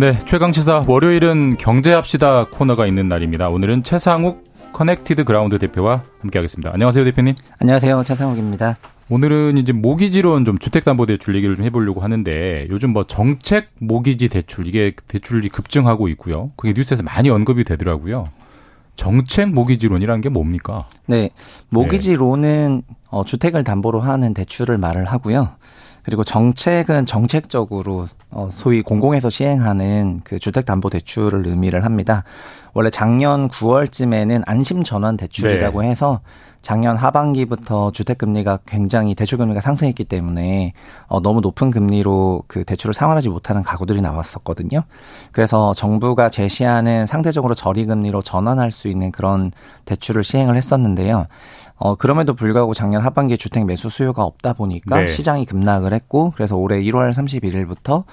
네, 최강시사 월요일은 경제합시다 코너가 있는 날입니다. 오늘은 채상욱 Connected Ground 대표와 함께하겠습니다. 안녕하세요, 대표님. 안녕하세요, 채상욱입니다. 오늘은 이제 모기지론 좀 주택담보대출 얘기를 좀 해보려고 하는데 요즘 뭐 정책 모기지 대출 이게 대출이 급증하고 있고요. 그게 뉴스에서 많이 언급이 되더라고요. 정책 모기지론이라는 게 뭡니까? 네, 모기지론은 네. 어, 주택을 담보로 하는 대출을 말을 하고요. 그리고 정책은 정책적으로 어 소위 공공에서 시행하는 그 주택담보대출을 의미를 합니다. 원래 작년 9월쯤에는 안심 전환 대출이라고 네. 해서 작년 하반기부터 주택 금리가 굉장히 대출 금리가 상승했기 때문에 어 너무 높은 금리로 그 대출을 상환하지 못하는 가구들이 나왔었거든요. 그래서 정부가 제시하는 상대적으로 저리 금리로 전환할 수 있는 그런 대출을 시행을 했었는데요. 어, 그럼에도 불구하고 작년 하반기에 주택 매수 수요가 없다 보니까 네. 시장이 급락을 했고 그래서 올해 1월 31일부터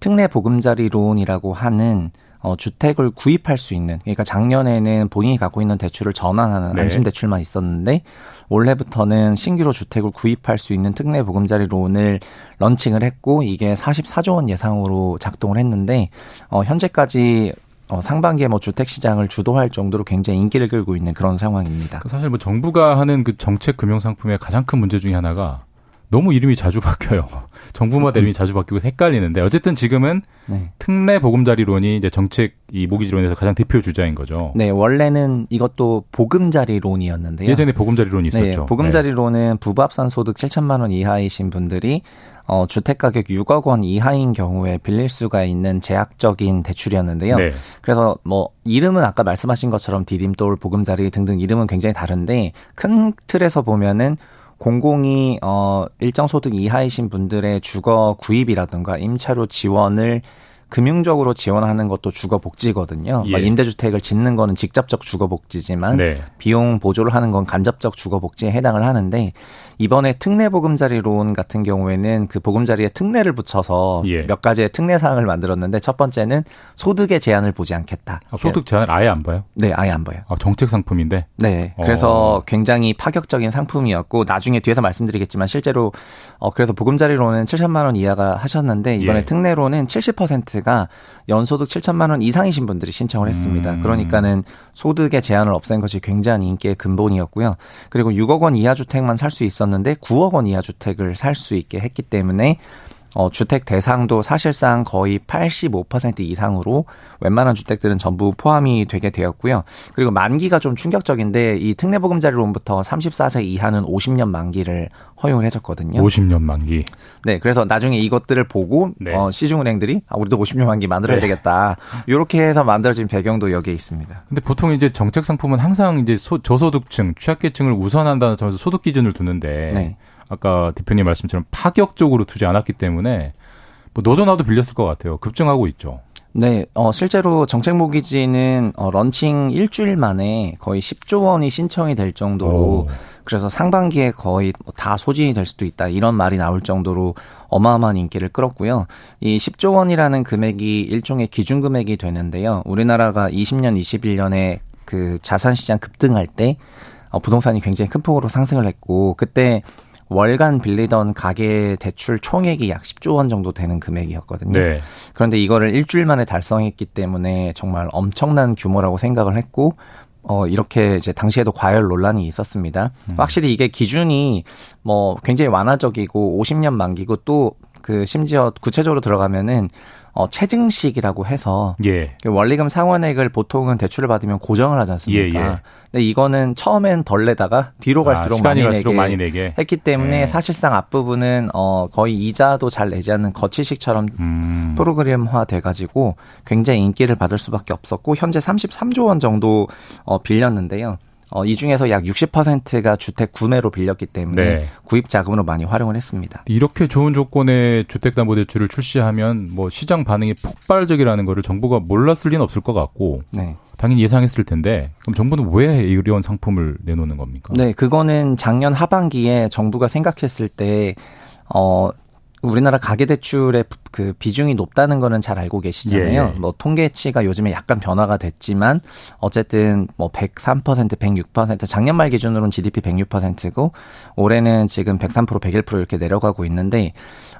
특례 보금자리론이라고 하는 어, 주택을 구입할 수 있는 그러니까 작년에는 본인이 갖고 있는 대출을 전환하는 네. 안심 대출만 있었는데 올해부터는 신규로 주택을 구입할 수 있는 특례 보금자리 론을 런칭을 했고 이게 44조 원 예상으로 작동을 했는데 어 현재까지 어, 상반기에 뭐 주택 시장을 주도할 정도로 굉장히 인기를 끌고 있는 그런 상황입니다. 그 사실 뭐 정부가 하는 그 정책 금융 상품의 가장 큰 문제 중에 하나가 너무 이름이 자주 바뀌어요. 정부마다 이름이 자주 바뀌고 헷갈리는데 어쨌든 지금은 네. 특례 보금자리론이 이제 정책 이 모기지론에서 가장 대표 주자인 거죠. 네, 원래는 이것도 보금자리론이었는데요. 예전에 보금자리론이 네, 있었죠. 네, 보금자리론은 부부합산 소득 7천만 원 이하이신 분들이 어, 주택 가격 6억 원 이하인 경우에 빌릴 수가 있는 제약적인 대출이었는데요. 네. 그래서 뭐 이름은 아까 말씀하신 것처럼 디딤돌, 보금자리 등등 이름은 굉장히 다른데 큰 틀에서 보면은 공공이 어 일정 소득 이하이신 분들의 주거 구입이라든가 임차료 지원을 금융적으로 지원하는 것도 주거복지거든요. 예. 임대주택을 짓는 거는 직접적 주거복지지만 네. 비용 보조를 하는 건 간접적 주거복지에 해당을 하는데 이번에 특례보금자리론 같은 경우에는 그 보금자리에 특례를 붙여서 예. 몇 가지의 특례 사항을 만들었는데 첫 번째는 소득의 제한을 보지 않겠다. 아, 소득 제한을 아예 안 봐요? 네, 아예 안 봐요. 아, 정책 상품인데? 네. 그래서 어. 굉장히 파격적인 상품이었고 나중에 뒤에서 말씀드리겠지만 실제로 어 그래서 보금자리로는 7천만 원 이하가 하셨는데 이번에 예. 특례로는 70%가 연소득 7천만 원 이상이신 분들이 신청을 했습니다. 음. 그러니까는 소득의 제한을 없앤 것이 굉장히 인기의 근본이었고요. 그리고 6억 원 이하 주택만 살 수 있었는데 9억 원 이하 주택을 살 수 있게 했기 때문에 어, 주택 대상도 사실상 거의 85% 이상으로 웬만한 주택들은 전부 포함이 되게 되었고요. 그리고 만기가 좀 충격적인데 이 특례보금자리론부터 34세 이하는 50년 만기를 허용을 해줬거든요. 50년 만기. 네, 그래서 나중에 이것들을 보고 네. 어, 시중은행들이 아, 우리도 50년 만기 만들어야 네. 되겠다. 이렇게 해서 만들어진 배경도 여기에 있습니다. 근데 보통 이제 정책 상품은 항상 이제 소, 저소득층, 취약계층을 우선한다는 점에서 소득 기준을 두는데 네. 아까 대표님 말씀처럼 파격적으로 두지 않았기 때문에 뭐 너도 나도 빌렸을 것 같아요. 급증하고 있죠. 네, 어, 실제로 정책 모기지는 어, 런칭 일주일 만에 거의 10조 원이 신청이 될 정도로 오. 그래서 상반기에 거의 뭐다 소진이 될 수도 있다 이런 말이 나올 정도로 어마어마한 인기를 끌었고요. 이 10조 원이라는 금액이 일종의 기준 금액이 되는데요. 우리나라가 20년, 21년에 그 자산 시장 급등할 때 어, 부동산이 굉장히 큰 폭으로 상승을 했고 그때 월간 빌리던 가계 대출 총액이 약 10조 원 정도 되는 금액이었거든요. 네. 그런데 이거를 일주일 만에 달성했기 때문에 정말 엄청난 규모라고 생각을 했고 어, 이렇게 이제 당시에도 과열 논란이 있었습니다. 음. 확실히 이게 기준이 뭐 굉장히 완화적이고 50년 만기고 또 그 심지어 구체적으로 들어가면은 어, 체증식이라고 해서 예. 그 원리금 상환액을 보통은 대출을 받으면 고정을 하지 않습니까? 예, 예. 근데 이거는 처음엔 덜 내다가 뒤로 아, 갈수록, 아, 많이, 내게 많이, 내게 했기 때문에 예. 사실상 앞부분은 어, 거의 이자도 잘 내지 않는 거치식처럼 음. 프로그램화 돼가지고 굉장히 인기를 받을 수밖에 없었고 현재 33조 원 정도 어, 빌렸는데요. 어, 이 중에서 약 60%가 주택 구매로 빌렸기 때문에 네. 구입 자금으로 많이 활용을 했습니다. 이렇게 좋은 조건의 주택담보대출을 출시하면 뭐 시장 반응이 폭발적이라는 거를 정부가 몰랐을 리는 없을 것 같고 네. 당연히 예상했을 텐데 그럼 정부는 왜 이런 상품을 내놓는 겁니까? 네, 그거는 작년 하반기에 정부가 생각했을 때 어, 우리나라 가계 대출의 그 비중이 높다는 거는 잘 알고 계시잖아요. 예. 뭐 통계치가 요즘에 약간 변화가 됐지만 어쨌든 뭐 103%, 106% 작년 말 기준으로는 GDP 106%고 올해는 지금 103%, 101% 이렇게 내려가고 있는데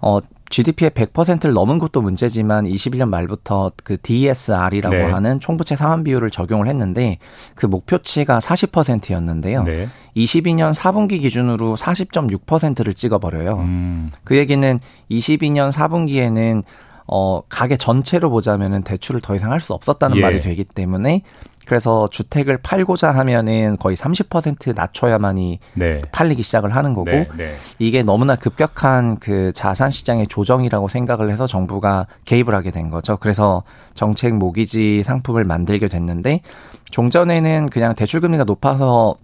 어 GDP의 100%를 넘은 것도 문제지만 21년 말부터 그 DSR이라고 네. 하는 총부채 상환 비율을 적용을 했는데 그 목표치가 40%였는데요. 네. 22년 4분기 기준으로 40.6%를 찍어버려요. 음. 그 얘기는 22년 4분기에는 어, 가게 전체로 보자면은 대출을 더 이상 할 수 없었다는 예. 말이 되기 때문에 그래서 주택을 팔고자 하면은 거의 30% 낮춰야만이 네. 팔리기 시작을 하는 거고 네, 네. 이게 너무나 급격한 그 자산 시장의 조정이라고 생각을 해서 정부가 개입을 하게 된 거죠. 그래서 정책 모기지 상품을 만들게 됐는데 종전에는 그냥 대출 금리가 높아서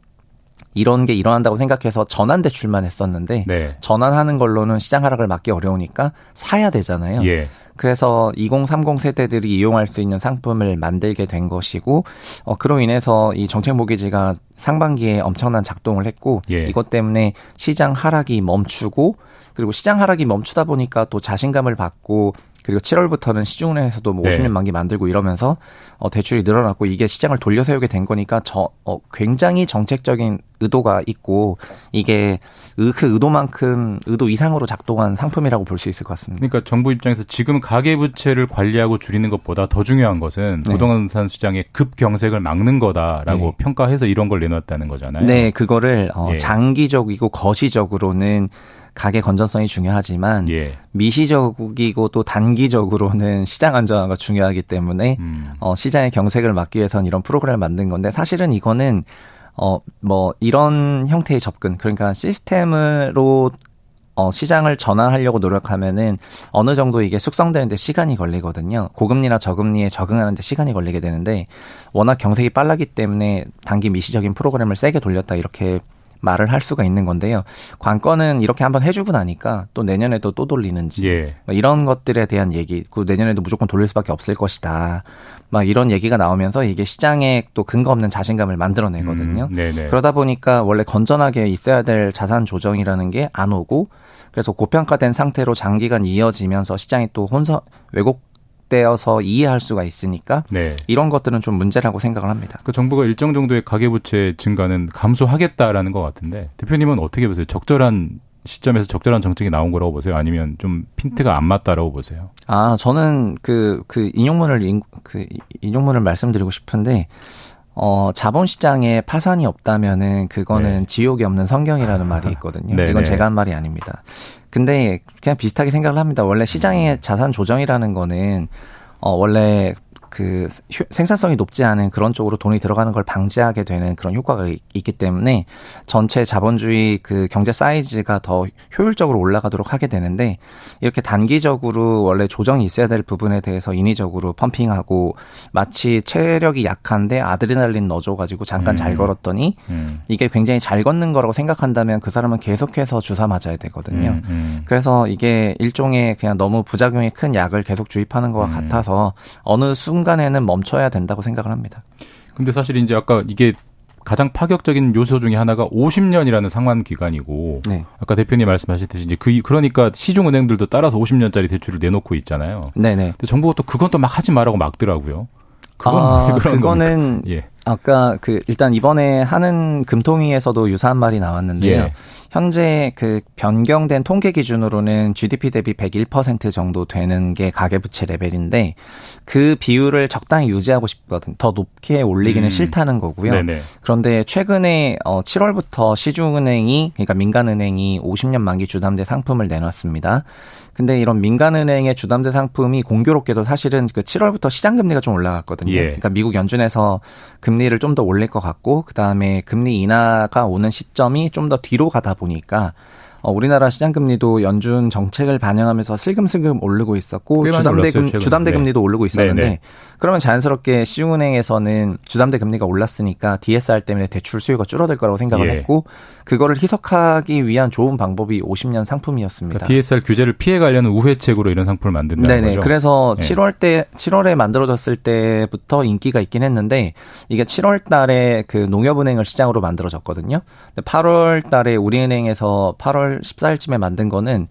이런 게 일어난다고 생각해서 전환 대출만 했었는데 네. 전환하는 걸로는 시장 하락을 막기 어려우니까 사야 되잖아요. 예. 그래서 2030 세대들이 이용할 수 있는 상품을 만들게 된 것이고 어 그로 인해서 이 정책 모기지가 상반기에 엄청난 작동을 했고 예. 이것 때문에 시장 하락이 멈추고 그리고 시장 하락이 멈추다 보니까 또 자신감을 받고 그리고 7월부터는 시중은행에서도 뭐 네. 50년 만기 만들고 이러면서 어, 대출이 늘어났고 이게 시장을 돌려세우게 된 거니까 저 어, 굉장히 정책적인 의도가 있고 이게 의, 그 의도만큼 의도 이상으로 작동한 상품이라고 볼 수 있을 것 같습니다. 그러니까 정부 입장에서 지금 가계 부채를 관리하고 줄이는 것보다 더 중요한 것은 네. 부동산 시장의 급 경색을 막는 거다라고 네. 평가해서 이런 걸 내놨다는 거잖아요. 네, 그거를 어, 예. 장기적이고 거시적으로는 가계 건전성이 중요하지만 예. 미시적이고 또 단기적으로는 시장 안정화가 중요하기 때문에 음. 어, 시장의 경색을 막기 위해서는 이런 프로그램을 만든 건데 사실은 이거는 어, 뭐, 이런 형태의 접근, 그러니까 시스템으로 어, 시장을 전환하려고 노력하면은 어느 정도 이게 숙성되는데 시간이 걸리거든요. 고금리나 저금리에 적응하는데 시간이 걸리게 되는데 워낙 경색이 빨라기 때문에 단기 미시적인 프로그램을 세게 돌렸다 이렇게 말을 할 수가 있는 건데요. 관건은 이렇게 한번 해주고 나니까 또 내년에도 또 돌리는지 예. 뭐 이런 것들에 대한 얘기, 그 내년에도 무조건 돌릴 수밖에 없을 것이다. 막 이런 얘기가 나오면서 이게 시장에 또 근거 없는 자신감을 만들어내거든요. 음, 그러다 보니까 원래 건전하게 있어야 될 자산 조정이라는 게 안 오고 그래서 고평가된 상태로 장기간 이어지면서 시장이 또 혼선 왜곡 되어서 이해할 수가 있으니까 네. 이런 것들은 좀 문제라고 생각을 합니다. 그 정부가 일정 정도의 가계부채 증가는 감수하겠다라는 것 같은데 대표님은 어떻게 보세요? 적절한 시점에서 적절한 정책이 나온 거라고 보세요? 아니면 좀 핀트가 안 맞다라고 보세요? 아 저는 그그 그 인용문을 그 인용문을 말씀드리고 싶은데 어, 자본시장에 파산이 없다면은 그거는 네. 지옥이 없는 성경이라는 말이 있거든요. 네, 이건 네. 제가 한 말이 아닙니다. 근데 그냥 비슷하게 생각을 합니다. 원래 시장의 자산 조정이라는 거는 어, 원래 그 생산성이 높지 않은 그런 쪽으로 돈이 들어가는 걸 방지하게 되는 그런 효과가 있기 때문에 전체 자본주의 그 경제 사이즈가 더 효율적으로 올라가도록 하게 되는데 이렇게 단기적으로 원래 조정이 있어야 될 부분에 대해서 인위적으로 펌핑하고 마치 체력이 약한데 아드레날린 넣어줘가지고 잠깐 음. 잘 걸었더니 음. 이게 굉장히 잘 걷는 거라고 생각한다면 그 사람은 계속해서 주사 맞아야 되거든요. 음. 음. 그래서 이게 일종의 그냥 너무 부작용이 큰 약을 계속 주입하는 것 음. 같아서 어느 순간 순간에는 멈춰야 된다고 생각을 합니다. 근데 사실 이제 아까 이게 가장 파격적인 요소 중에 하나가 50년이라는 상환 기간이고 네. 아까 대표님 말씀하셨듯이 이제 그 그러니까 시중 은행들도 따라서 50년짜리 대출을 내놓고 있잖아요. 네네. 근데 정부가 또 그건 또 막 하지 말라고 막더라고요. 그건 아, 그거는 예. 아까 그 일단 이번에 하는 금통위에서도 유사한 말이 나왔는데요. 예. 현재 그 변경된 통계 기준으로는 GDP 대비 101% 정도 되는 게 가계부채 레벨인데 그 비율을 적당히 유지하고 싶거든. 더 높게 올리기는 음. 싫다는 거고요. 네네. 그런데 최근에 어 7월부터 시중은행이 그러니까 민간은행이 50년 만기 주담대 상품을 내놨습니다. 근데 이런 민간은행의 주담대 상품이 공교롭게도 사실은 그 7월부터 시장 금리가 좀 올라갔거든요. 예. 그러니까 미국 연준에서 금리를 좀 더 올릴 것 같고 그 다음에 금리 인하가 오는 시점이 좀 더 뒤로 가다 보니 까 어, 우리나라 시장 금리도 연준 정책을 반영하면서 슬금슬금 오르고 있었고 주담대 금 주담대 네. 금리도 오르고 있었는데 네, 네. 그러면 자연스럽게 시중은행에서는 주담대 금리가 올랐으니까 DSR 때문에 대출 수요가 줄어들 거라고 생각을 예. 했고 그거를 희석하기 위한 좋은 방법이 50년 상품이었습니다. 그러니까 DSR 규제를 피해 가려는 우회책으로 이런 상품을 만든다는 네네. 거죠. 그래서 예. 7월 때 7월에 만들어졌을 때부터 인기가 있긴 했는데 이게 7월 달에 그 농협은행을 시장으로 만들어졌거든요. 8월 달에 우리은행에서 8월 14일쯤에 만든 거는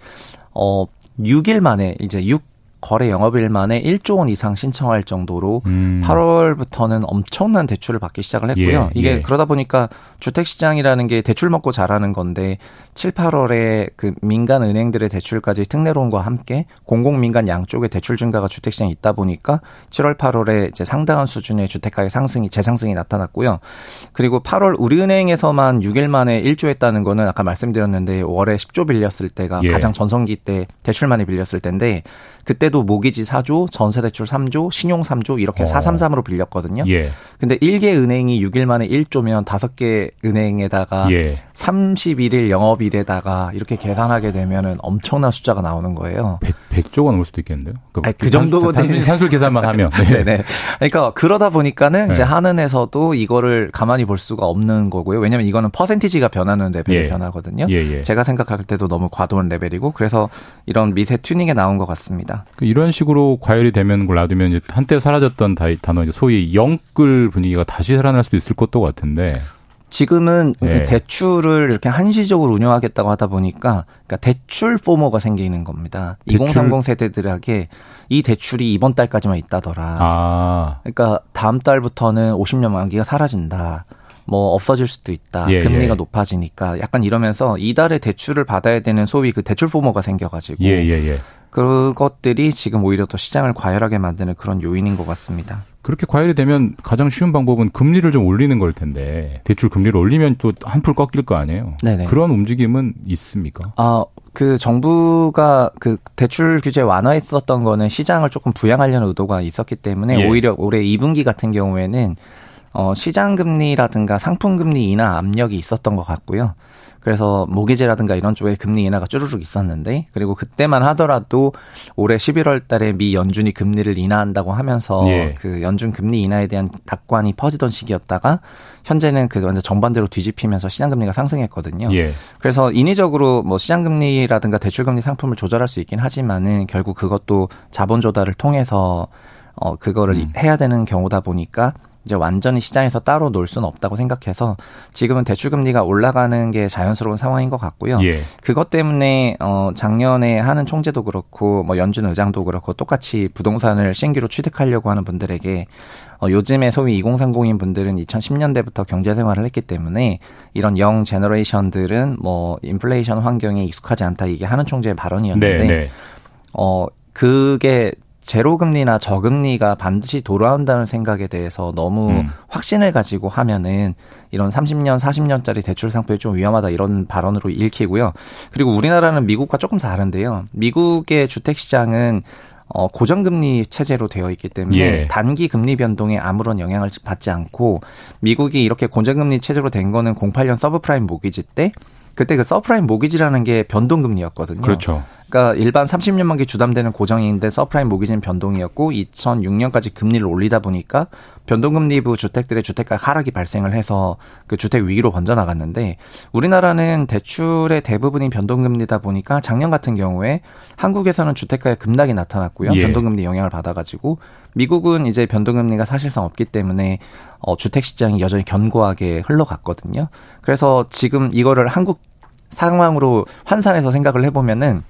어 6일 만에 이제 6 거래 영업일 만에 1조 원 이상 신청할 정도로 음. 8월부터는 엄청난 대출을 받기 시작을 했고요. 예, 이게 예. 그러다 보니까 주택 시장이라는 게 대출 먹고 자라는 건데 7, 8월에 그 민간 은행들의 대출까지 특례론과 함께 공공 민간 양쪽의 대출 증가가 주택 시장에 있다 보니까 7월, 8월에 이제 상당한 수준의 주택가의 상승이 재상승이 나타났고요. 그리고 8월 우리은행에서만 6일 만에 1조 했다는 거는 아까 말씀드렸는데 월에 10조 빌렸을 때가 예. 가장 전성기 때 대출 많이 빌렸을 때인데 그때 도 모기지 4조, 전세대출 3조, 신용 3조 이렇게 어. 433으로 빌렸거든요. 예. 근데 1개 은행이 6일 만에 1조면 5개 은행에다가 예. 31일 영업일에다가 이렇게 계산하게 되면은 엄청난 숫자가 나오는 거예요. 100, 100조가 넘을 수도 있겠는데요. 그러니까 아니, 그 정도 단순, 산술 계산만 하면. 네. 네 그러니까 그러다 보니까는 네. 이제 한은에서도 이거를 가만히 볼 수가 없는 거고요. 왜냐면 이거는 퍼센티지가 변하는 레벨이 예. 변하거든요. 예, 예. 제가 생각할 때도 너무 과도한 레벨이고 그래서 이런 미세 튜닝에 나온 것 같습니다. 그 이런 식으로 과열이 되면 걸 놔두면 이제 한때 사라졌던 단어 소위 영끌 분위기가 다시 살아날 수도 있을 것도 같은데 지금은 네. 대출을 이렇게 한시적으로 운영하겠다고 하다 보니까 그러니까 대출 포모가 생기는 겁니다. 대출? 2030 세대들에게 이 대출이 이번 달까지만 있다더라. 아. 그러니까 다음 달부터는 50년 만기가 사라진다. 뭐 없어질 수도 있다. 예, 금리가 예. 높아지니까 약간 이러면서 이달에 대출을 받아야 되는 소위 그 대출 포모가 생겨가지고 예, 예, 예. 그것들이 지금 오히려 더 시장을 과열하게 만드는 그런 요인인 것 같습니다. 그렇게 과열이 되면 가장 쉬운 방법은 금리를 좀 올리는 걸 텐데 대출 금리를 올리면 또 한풀 꺾일 거 아니에요. 네네. 그런 움직임은 있습니까? 아, 그 정부가 그 대출 규제 완화했었던 거는 시장을 조금 부양하려는 의도가 있었기 때문에 예. 오히려 올해 2분기 같은 경우에는 어 시장 금리라든가 상품 금리 인하 압력이 있었던 것 같고요. 그래서 모기지라든가 이런 쪽에 금리 인하가 쭈루룩 있었는데 그리고 그때만 하더라도 올해 11월 달에 미 연준이 금리를 인하한다고 하면서 예. 그 연준 금리 인하에 대한 낙관이 퍼지던 시기였다가 현재는 그 완전 정반대로 뒤집히면서 시장 금리가 상승했거든요. 예. 그래서 인위적으로 뭐 시장 금리라든가 대출 금리 상품을 조절할 수 있긴 하지만은 결국 그것도 자본 조달을 통해서 어 그거를 음. 해야 되는 경우다 보니까 이제 완전히 시장에서 따로 놀 수는 없다고 생각해서 지금은 대출 금리가 올라가는 게 자연스러운 상황인 것 같고요. 예. 그것 때문에 어 작년에 하는 총재도 그렇고 뭐 연준 의장도 그렇고 똑같이 부동산을 신규로 취득하려고 하는 분들에게 어 요즘에 소위 2030인 분들은 2010년대부터 경제 생활을 했기 때문에 이런 영 제너레이션들은 뭐 인플레이션 환경에 익숙하지 않다 이게 하는 총재의 발언이었는데 네, 네. 어 그게 제로 금리나 저금리가 반드시 돌아온다는 생각에 대해서 너무 음. 확신을 가지고 하면은 이런 30년, 40년짜리 대출 상품이 좀 위험하다 이런 발언으로 읽히고요. 그리고 우리나라는 미국과 조금 다른데요. 미국의 주택 시장은 어, 고정금리 체제로 되어 있기 때문에 예. 단기 금리 변동에 아무런 영향을 받지 않고 미국이 이렇게 고정금리 체제로 된 거는 08년 서브프라임 모기지 때 그때 그 서브프라임 모기지라는 게 변동금리였거든요. 그렇죠. 그러니까 일반 30년 만기 주담대는 고정인데 서브프라임 모기지는 변동이었고 2006년까지 금리를 올리다 보니까 변동금리 부 주택들의 주택가 하락이 발생을 해서 그 주택 위기로 번져나갔는데 우리나라는 대출의 대부분이 변동금리다 보니까 작년 같은 경우에 한국에서는 주택가의 급락이 나타났고요. 예. 변동금리 영향을 받아가지고 미국은 이제 변동금리가 사실상 없기 때문에 어, 주택 시장이 여전히 견고하게 흘러갔거든요. 그래서 지금 이거를 한국 상황으로 환산해서 생각을 해보면은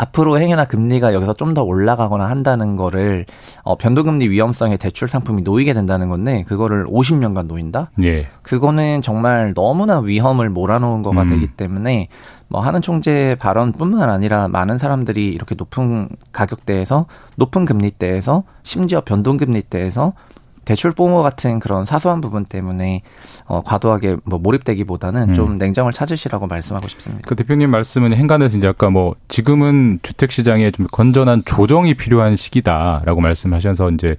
앞으로 행여나 금리가 여기서 좀 더 올라가거나 한다는 거를 어, 변동금리 위험성의 대출 상품이 놓이게 된다는 건데 그거를 50년간 놓인다? 예. 그거는 정말 너무나 위험을 몰아놓은 거가 음. 되기 때문에 뭐 하는 총재 발언뿐만 아니라 많은 사람들이 이렇게 높은 가격대에서 높은 금리대에서 심지어 변동금리대에서 대출 뽕어 같은 그런 사소한 부분 때문에 어, 과도하게 뭐 몰입되기보다는 음. 좀 냉정을 찾으시라고 말씀하고 싶습니다. 그 대표님 말씀은 행간에서 이제 아까 뭐 지금은 주택 시장에 좀 건전한 조정이 필요한 시기다라고 말씀하셔서 이제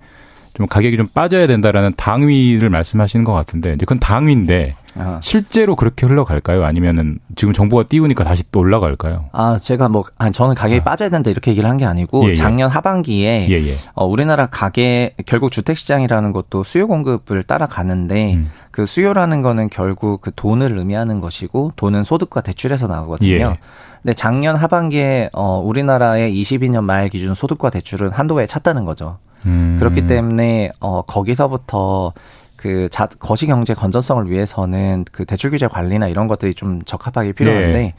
좀 가격이 좀 빠져야 된다라는 당위를 말씀하시는 것 같은데 이제 그건 당위인데 아. 실제로 그렇게 흘러갈까요? 아니면은 지금 정부가 띄우니까 다시 또 올라갈까요? 아 제가 뭐 아니, 저는 가격이 아. 빠져야 된다 이렇게 얘기를 한 게 아니고 예, 예. 작년 하반기에 예, 예, 어, 우리나라 가계 결국 주택 시장이라는 것도 수요 공급을 따라가는데 음. 그 수요라는 거는 결국 그 돈을 의미하는 것이고 돈은 소득과 대출에서 나오거든요. 예. 근데 작년 하반기에 어, 우리나라의 22년 말 기준 소득과 대출은 한도에 찼다는 거죠. 음. 그렇기 때문에 어, 거기서부터 그 자, 거시 경제 건전성을 위해서는 그 대출 규제 관리나 이런 것들이 좀 적합하게 필요한데 네.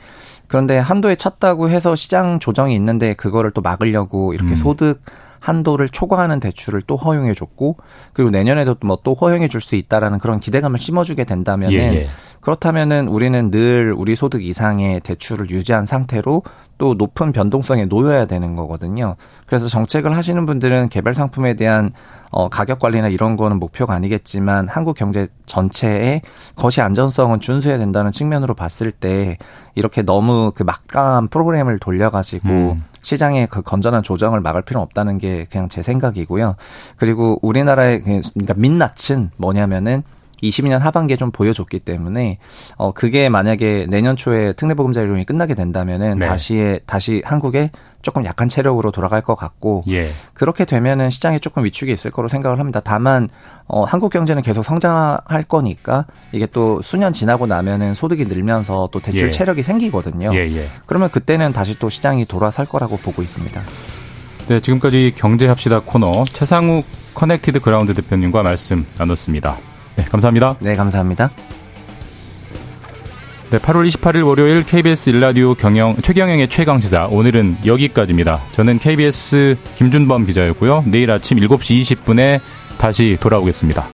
그런데 한도에 찼다고 해서 시장 조정이 있는데 그거를 또 막으려고 이렇게 음. 소득 한도를 초과하는 대출을 또 허용해 줬고 그리고 내년에도 뭐 또 허용해 줄 수 있다라는 그런 기대감을 심어주게 된다면은 예, 예. 그렇다면은 우리는 늘 우리 소득 이상의 대출을 유지한 상태로 또 높은 변동성에 놓여야 되는 거거든요. 그래서 정책을 하시는 분들은 개별 상품에 대한 어, 가격 관리나 이런 거는 목표가 아니겠지만 한국 경제 전체의 거시 안전성은 준수해야 된다는 측면으로 봤을 때 이렇게 너무 그 막강한 프로그램을 돌려가지고 음. 시장의 그 건전한 조정을 막을 필요는 없다는 게 그냥 제 생각이고요. 그리고 우리나라의 그, 그러니까 민낯은 뭐냐면은 22년 하반기에 좀 보여줬기 때문에 어 그게 만약에 내년 초에 특례보금자리론이 끝나게 된다면은 네. 다시 다시 한국에 조금 약한 체력으로 돌아갈 것 같고 예. 그렇게 되면은 시장에 조금 위축이 있을 거로 생각을 합니다. 다만 어 한국 경제는 계속 성장할 거니까 이게 또 수년 지나고 나면은 소득이 늘면서 또 대출 예. 체력이 생기거든요. 예예. 예. 그러면 그때는 다시 또 시장이 돌아설 거라고 보고 있습니다. 네, 지금까지 경제합시다 코너 채상욱 Connected Ground 대표님과 말씀 나눴습니다. 네, 감사합니다. 네, 감사합니다. 네, 8월 28일 월요일 KBS 일라디오 경영 최경영의 최강 시사 오늘은 여기까지입니다. 저는 KBS 김준범 기자였고요. 내일 아침 7시 20분에 다시 돌아오겠습니다.